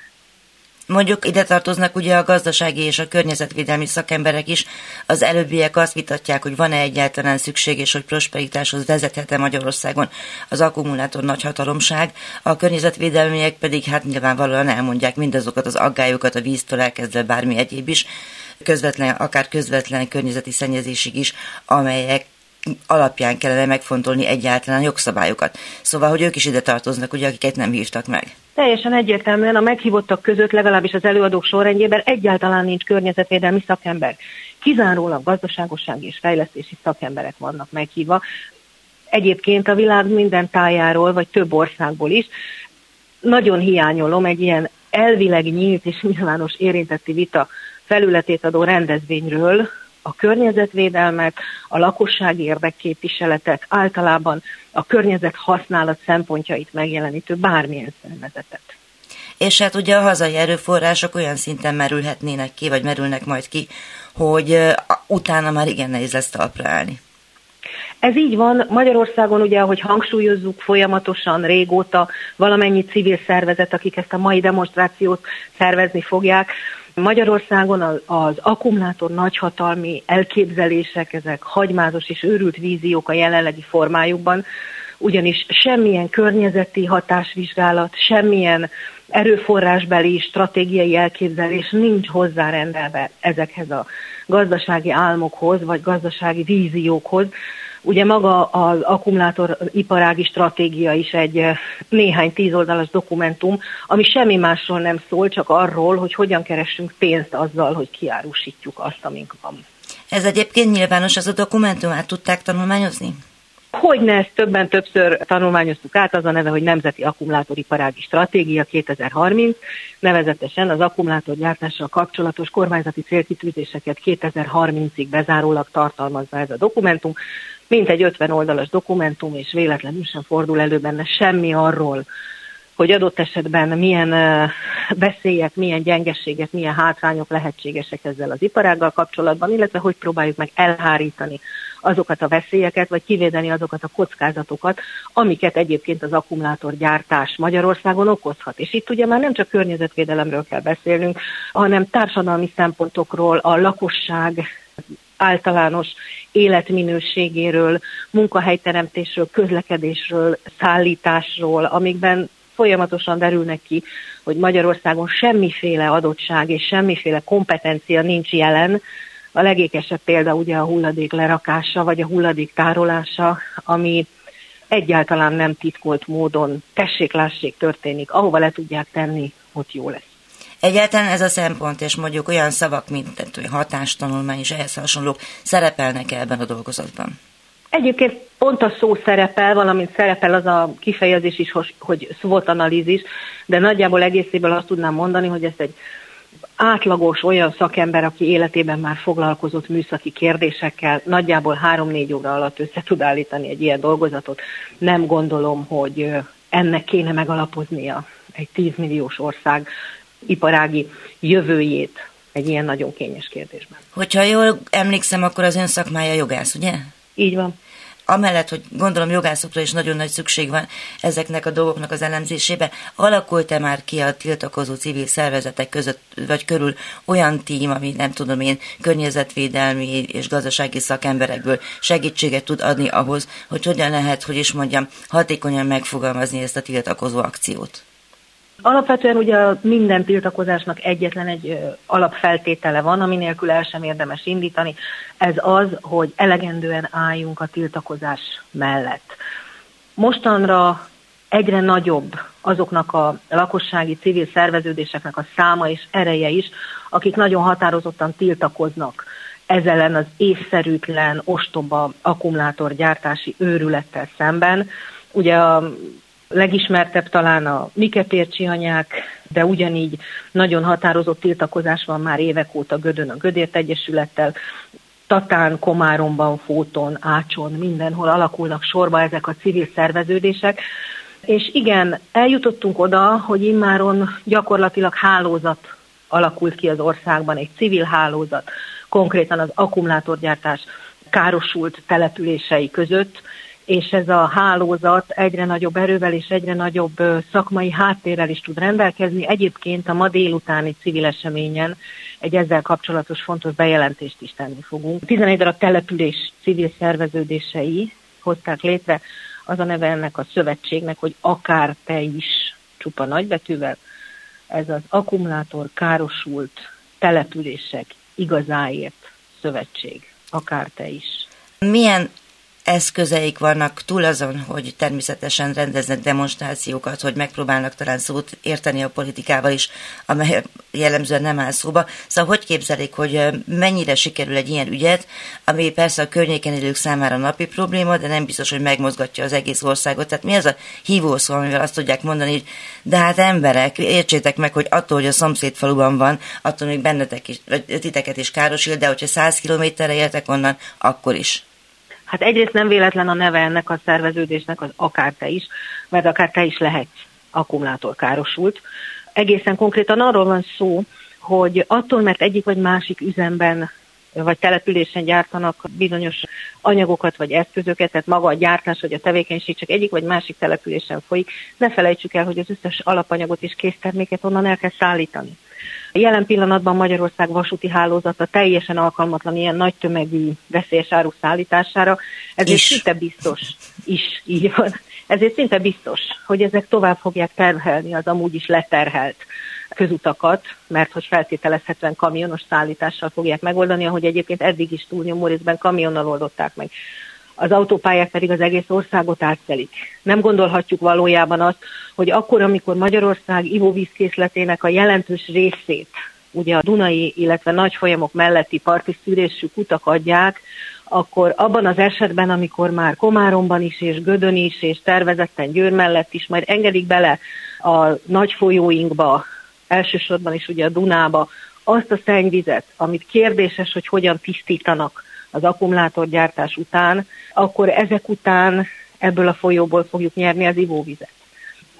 Mondjuk ide tartoznak ugye a gazdasági és a környezetvédelmi szakemberek is. Az előbbiek azt vitatják, hogy van-e egyáltalán szükség, és hogy prosperitáshoz vezethet-e Magyarországon az akkumulátor nagyhatalomság. A környezetvédelmiek pedig hát nyilvánvalóan elmondják mindazokat az aggályokat a víztől elkezdve bármi egyéb is, közvetlen, akár közvetlen környezeti szennyezésig is, amelyek alapján kellene megfontolni egyáltalán jogszabályokat. Szóval, hogy ők is ide tartoznak, ugye, akiket nem hívtak meg. Teljesen egyértelműen a meghívottak között legalábbis az előadók sorrendjében egyáltalán nincs környezetvédelmi szakember. Kizárólag gazdaságossági és fejlesztési szakemberek vannak meghívva. Egyébként a világ minden tájáról, vagy több országból is. Nagyon hiányolom egy ilyen elvileg nyílt és nyilvános érintetti vita felületét adó rendezvényről, a környezetvédelmet, a lakossági érdekképviseletet, általában a környezet használat szempontjait megjelenítő bármilyen szervezetet. És hát ugye a hazai erőforrások olyan szinten merülhetnének ki, vagy merülnek majd ki, hogy utána már igen nehéz lesz talpra állni. Ez így van. Magyarországon ugye, ahogy hangsúlyozzuk folyamatosan, régóta valamennyi civil szervezet, akik ezt a mai demonstrációt szervezni fogják, Magyarországon az, az akkumulátor nagyhatalmi elképzelések, ezek hagymázos és őrült víziók a jelenlegi formájukban, ugyanis semmilyen környezeti hatásvizsgálat, semmilyen erőforrásbeli stratégiai elképzelés nincs hozzárendelve ezekhez a gazdasági álmokhoz, vagy gazdasági víziókhoz, Ugye maga az akkumulátor iparági stratégia is egy eh, néhány tízoldalas dokumentum, ami semmi másról nem szól, csak arról, hogy hogyan keressünk pénzt azzal, hogy kiárusítjuk azt, amink van. Ez egyébként nyilvános, az a dokumentum, át tudták tanulmányozni? Hogyne ezt többen többször tanulmányoztuk át, az a neve, hogy Nemzeti Akkumulátoriparági Stratégia 2030, nevezetesen az akkumulátorgyártással kapcsolatos kormányzati célkitűzéseket 2030-ig bezárólag tartalmazza ez a dokumentum, mint egy 50 oldalas dokumentum, és véletlenül sem fordul elő benne semmi arról, hogy adott esetben milyen veszélyek, milyen gyengességek, milyen hátrányok lehetségesek ezzel az iparággal kapcsolatban, illetve hogy próbáljuk meg elhárítani azokat a veszélyeket, vagy kivédeni azokat a kockázatokat, amiket egyébként az akkumulátorgyártás Magyarországon okozhat. És itt ugye már nem csak környezetvédelemről kell beszélnünk, hanem társadalmi szempontokról, a lakosság általános életminőségéről, munkahelyteremtésről, közlekedésről, szállításról, amikben folyamatosan derülnek ki, hogy Magyarországon semmiféle adottság és semmiféle kompetencia nincs jelen. A legékesebb példa ugye a hulladék lerakása, vagy a hulladék tárolása, ami egyáltalán nem titkolt módon tessék-lássék történik, ahova le tudják tenni, ott jó lesz. Egyáltalán ez a szempont, és mondjuk olyan szavak, mint hatástanulmány és ehhez hasonlók szerepelnek ebben a dolgozatban? Egyébként pont a szó szerepel, valamint szerepel az a kifejezés is, hogy SWOT analízis, de nagyjából egészében azt tudnám mondani, hogy ez egy átlagos olyan szakember, aki életében már foglalkozott műszaki kérdésekkel, nagyjából három-négy óra alatt össze tud állítani egy ilyen dolgozatot. Nem gondolom, hogy ennek kéne megalapoznia egy 10 milliós ország iparági jövőjét egy ilyen nagyon kényes kérdésben. Hogyha jól emlékszem, akkor az ön szakmája jogász, ugye? Így van. Amellett, hogy gondolom jogászokra is nagyon nagy szükség van ezeknek a dolgoknak az elemzésében, alakult-e már ki a tiltakozó civil szervezetek között, vagy körül olyan tím, ami nem tudom én, környezetvédelmi és gazdasági szakemberekből segítséget tud adni ahhoz, hogy hogyan lehet, hogy is mondjam, hatékonyan megfogalmazni ezt a tiltakozó akciót? Alapvetően ugye minden tiltakozásnak egyetlen egy alapfeltétele van, ami nélkül el sem érdemes indítani. Ez az, hogy elegendően álljunk a tiltakozás mellett. Mostanra egyre nagyobb azoknak a lakossági civil szerveződéseknek a száma és ereje is, akik nagyon határozottan tiltakoznak ez ellen az észszerűtlen, ostoba akkumulátorgyártási őrülettel szemben. Ugye a legismertebb talán a Mikepércsi anyák, de ugyanígy nagyon határozott tiltakozás van már évek óta Gödön a Gödért Egyesülettel, Tatán, Komáromban, Fóton, Ácson, mindenhol alakulnak sorba ezek a civil szerveződések, és igen, eljutottunk oda, hogy immáron gyakorlatilag hálózat alakult ki az országban, egy civil hálózat, konkrétan az akkumulátorgyártás károsult települései között, és ez a hálózat egyre nagyobb erővel és egyre nagyobb szakmai háttérrel is tud rendelkezni. Egyébként a ma délutáni civil eseményen egy ezzel kapcsolatos fontos bejelentést is tenni fogunk. 11 darab település civil szerveződései hozták létre, az a neve ennek a szövetségnek, hogy akár te is, csupa nagybetűvel, ez az akkumulátor károsult települések igazáért szövetség, akár te is. Milyen eszközeik vannak túl azon, hogy természetesen rendeznek demonstrációkat, hogy megpróbálnak talán szót érteni a politikával is, amely jellemzően nem áll szóba. Szóval hogy képzelik, hogy mennyire sikerül egy ilyen ügyet, ami persze a környéken élők számára napi probléma, de nem biztos, hogy megmozgatja az egész országot. Tehát mi az a hívószó, amivel azt tudják mondani, hogy de hát emberek, értsétek meg, hogy attól, hogy a szomszédfaluban van, attól még bennetek is, titeket is károsít, de hogyha száz kilométerre éltek onnan, akkor is. Hát egyrészt nem véletlen a neve ennek a szerveződésnek az akár te is, mert akár te is lehetsz akkumulátor károsult. Egészen konkrétan arról van szó, hogy attól, mert egyik vagy másik üzemben vagy településen gyártanak bizonyos anyagokat vagy eszközöket, tehát maga a gyártás vagy a tevékenység csak egyik vagy másik településen folyik, ne felejtsük el, hogy az összes alapanyagot és készterméket onnan el kell szállítani. Jelen pillanatban Magyarország vasúti hálózata teljesen alkalmatlan ilyen nagy tömegű veszélyes áru szállítására, ezért is. szinte biztos is, így van. Ezért szinte biztos, hogy ezek tovább fogják terhelni az amúgy is leterhelt közutakat, mert hogy feltételezhetően kamionos szállítással fogják megoldani, ahogy egyébként eddig is túlnyomó részben kamionnal oldották meg. Az autópályák pedig az egész országot átszelik. Nem gondolhatjuk valójában azt, hogy akkor, amikor Magyarország ivóvízkészletének a jelentős részét ugye a Dunai, illetve nagy folyamok melletti parti szűrésű kutak adják, akkor abban az esetben, amikor már Komáromban is, és Gödön is, és tervezetten Győr mellett is, majd engedik bele a nagy folyóinkba elsősorban is ugye a Dunába, azt a szennyvizet, amit kérdéses, hogy hogyan tisztítanak az akkumulátorgyártás után, akkor ezek után ebből a folyóból fogjuk nyerni az ivóvizet.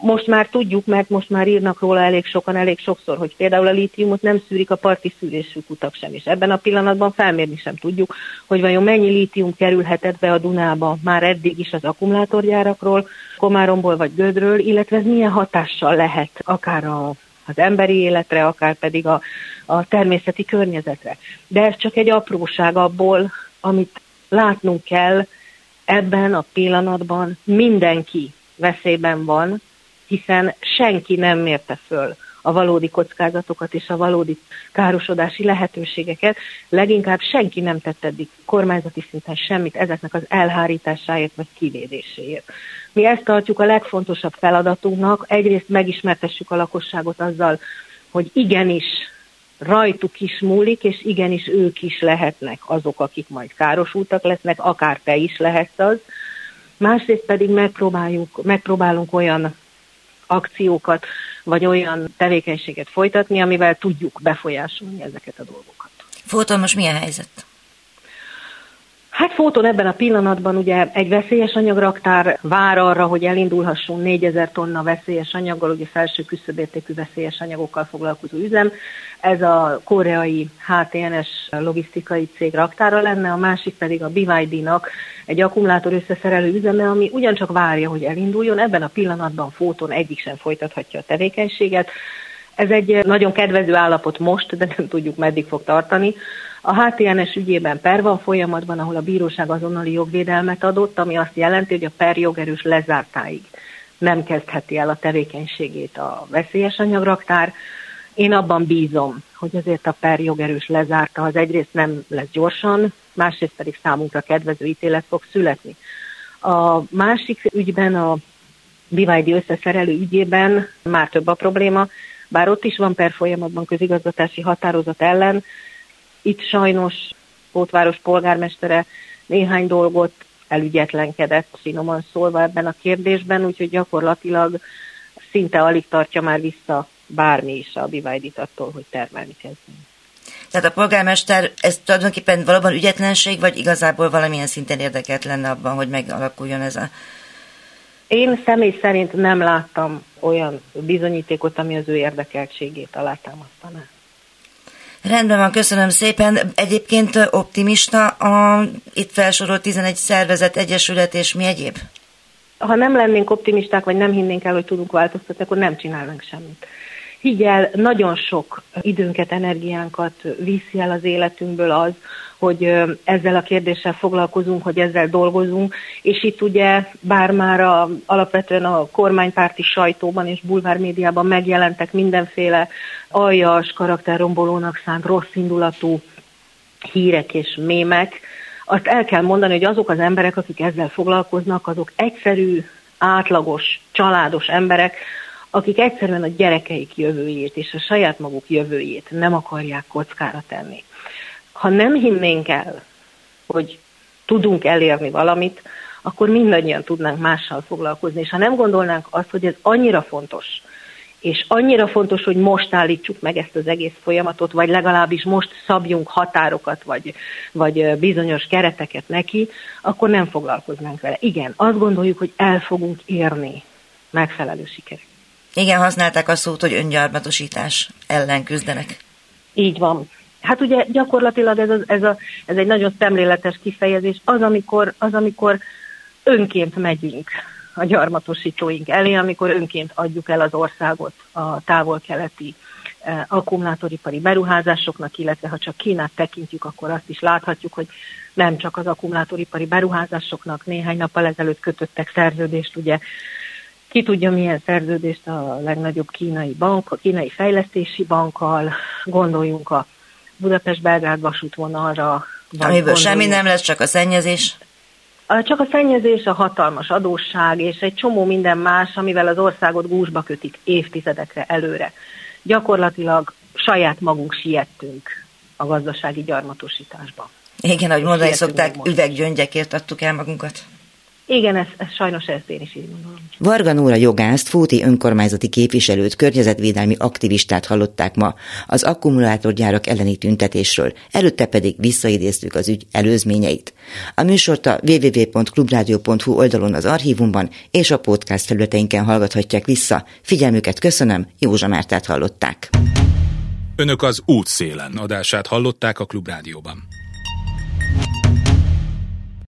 Most már tudjuk, mert most már írnak róla elég sokan, elég sokszor, hogy például a lítiumot nem szűrik a parti szűrésű kutak sem, és ebben a pillanatban felmérni sem tudjuk, hogy vajon mennyi lítium kerülhetett be a Dunába már eddig is az akkumulátorgyárakról, Komáromból vagy Gödről, illetve ez milyen hatással lehet akár a az emberi életre, akár pedig a, a természeti környezetre. De ez csak egy apróság abból, amit látnunk kell, ebben a pillanatban mindenki veszélyben van, hiszen senki nem mérte föl a valódi kockázatokat és a valódi károsodási lehetőségeket. Leginkább senki nem tett eddig kormányzati szinten semmit ezeknek az elhárításáért vagy kivédéséért. Mi ezt tartjuk a legfontosabb feladatunknak, egyrészt megismertessük a lakosságot azzal, hogy igenis rajtuk is múlik, és igenis ők is lehetnek azok, akik majd károsultak lesznek, akár te is lehetsz az. Másrészt pedig megpróbáljuk, megpróbálunk olyan akciókat, vagy olyan tevékenységet folytatni, amivel tudjuk befolyásolni ezeket a dolgokat. Fóton most milyen helyzet? Hát Fóton ebben a pillanatban ugye egy veszélyes anyagraktár vár arra, hogy elindulhasson 4000 tonna veszélyes anyaggal, ugye felső küszöbértékű veszélyes anyagokkal foglalkozó üzem. Ez a koreai HTNS logisztikai cég raktára lenne, a másik pedig a BYD-nak egy akkumulátor összeszerelő üzeme, ami ugyancsak várja, hogy elinduljon. Ebben a pillanatban Fóton egyik sem folytathatja a tevékenységet. Ez egy nagyon kedvező állapot most, de nem tudjuk meddig fog tartani. A HTNS ügyében per van folyamatban, ahol a bíróság azonnali jogvédelmet adott, ami azt jelenti, hogy a per jogerős lezártáig nem kezdheti el a tevékenységét a veszélyes anyagraktár. Én abban bízom, hogy azért a per jogerős lezárta, az egyrészt nem lesz gyorsan, másrészt pedig számunkra kedvező ítélet fog születni. A másik ügyben, a BYD összeszerelő ügyében már több a probléma, bár ott is van per folyamatban közigazgatási határozat ellen, itt sajnos Pótváros polgármestere néhány dolgot elügyetlenkedett, finoman szólva ebben a kérdésben, úgyhogy gyakorlatilag szinte alig tartja már vissza bármi is a bivájdit attól, hogy termelni kezdjen. Tehát a polgármester, ez tulajdonképpen valóban ügyetlenség, vagy igazából valamilyen szinten érdekelt lenne abban, hogy megalakuljon ez a... Én személy szerint nem láttam olyan bizonyítékot, ami az ő érdekeltségét alátámasztaná. Rendben van, köszönöm szépen. Egyébként optimista a itt felsorolt 11 szervezet, egyesület és mi egyéb? Ha nem lennénk optimisták, vagy nem hinnénk el, hogy tudunk változtatni, akkor nem csinálnánk semmit. Higgyel, nagyon sok időnket, energiánkat viszi el az életünkből az, hogy ezzel a kérdéssel foglalkozunk, hogy ezzel dolgozunk, és itt ugye bár már a, alapvetően a kormánypárti sajtóban és bulvár médiában megjelentek mindenféle aljas, karakterrombolónak szánt rossz indulatú hírek és mémek, azt el kell mondani, hogy azok az emberek, akik ezzel foglalkoznak, azok egyszerű, átlagos, családos emberek, akik egyszerűen a gyerekeik jövőjét és a saját maguk jövőjét nem akarják kockára tenni. Ha nem hinnénk el, hogy tudunk elérni valamit, akkor mindannyian tudnánk mással foglalkozni. És ha nem gondolnánk azt, hogy ez annyira fontos, és annyira fontos, hogy most állítsuk meg ezt az egész folyamatot, vagy legalábbis most szabjunk határokat, vagy, vagy bizonyos kereteket neki, akkor nem foglalkoznánk vele. Igen, azt gondoljuk, hogy el fogunk érni megfelelő sikereket. Igen, használták a szót, hogy öngyarmatosítás ellen küzdenek. Így van. Hát ugye gyakorlatilag ez, a, ez, a, ez egy nagyon szemléletes kifejezés, az amikor, az, amikor önként megyünk a gyarmatosítóink elé, amikor önként adjuk el az országot a távol-keleti eh, akkumulátoripari beruházásoknak, illetve ha csak Kínát tekintjük, akkor azt is láthatjuk, hogy nem csak az akkumulátoripari beruházásoknak néhány nappal ezelőtt kötöttek szerződést, ugye. Ki tudja milyen szerződést a legnagyobb kínai bank, a kínai fejlesztési bankkal, gondoljunk a Budapest-Belgrád vasútvonalra. Amiből semmi nem lesz, csak a szennyezés. Csak a szennyezés, a hatalmas adósság és egy csomó minden más, amivel az országot gúzsba kötik évtizedekre előre. Gyakorlatilag saját magunk siettünk a gazdasági gyarmatosításba. Igen, ahogy mondani szokták, üveggyöngyekért adtuk el magunkat. Igen, ez, ez sajnos ezt én is így gondolom. Varga Nóra jogászt, Fóti önkormányzati képviselőt, környezetvédelmi aktivistát hallották ma az akkumulátorgyárak elleni tüntetésről, előtte pedig visszaidéztük az ügy előzményeit. A műsort a www.clubradio.hu oldalon az archívumban és a podcast felületeinken hallgathatják vissza. Figyelmüket köszönöm, Józsa Mártát hallották. Önök az útszélen adását hallották a Klubrádióban.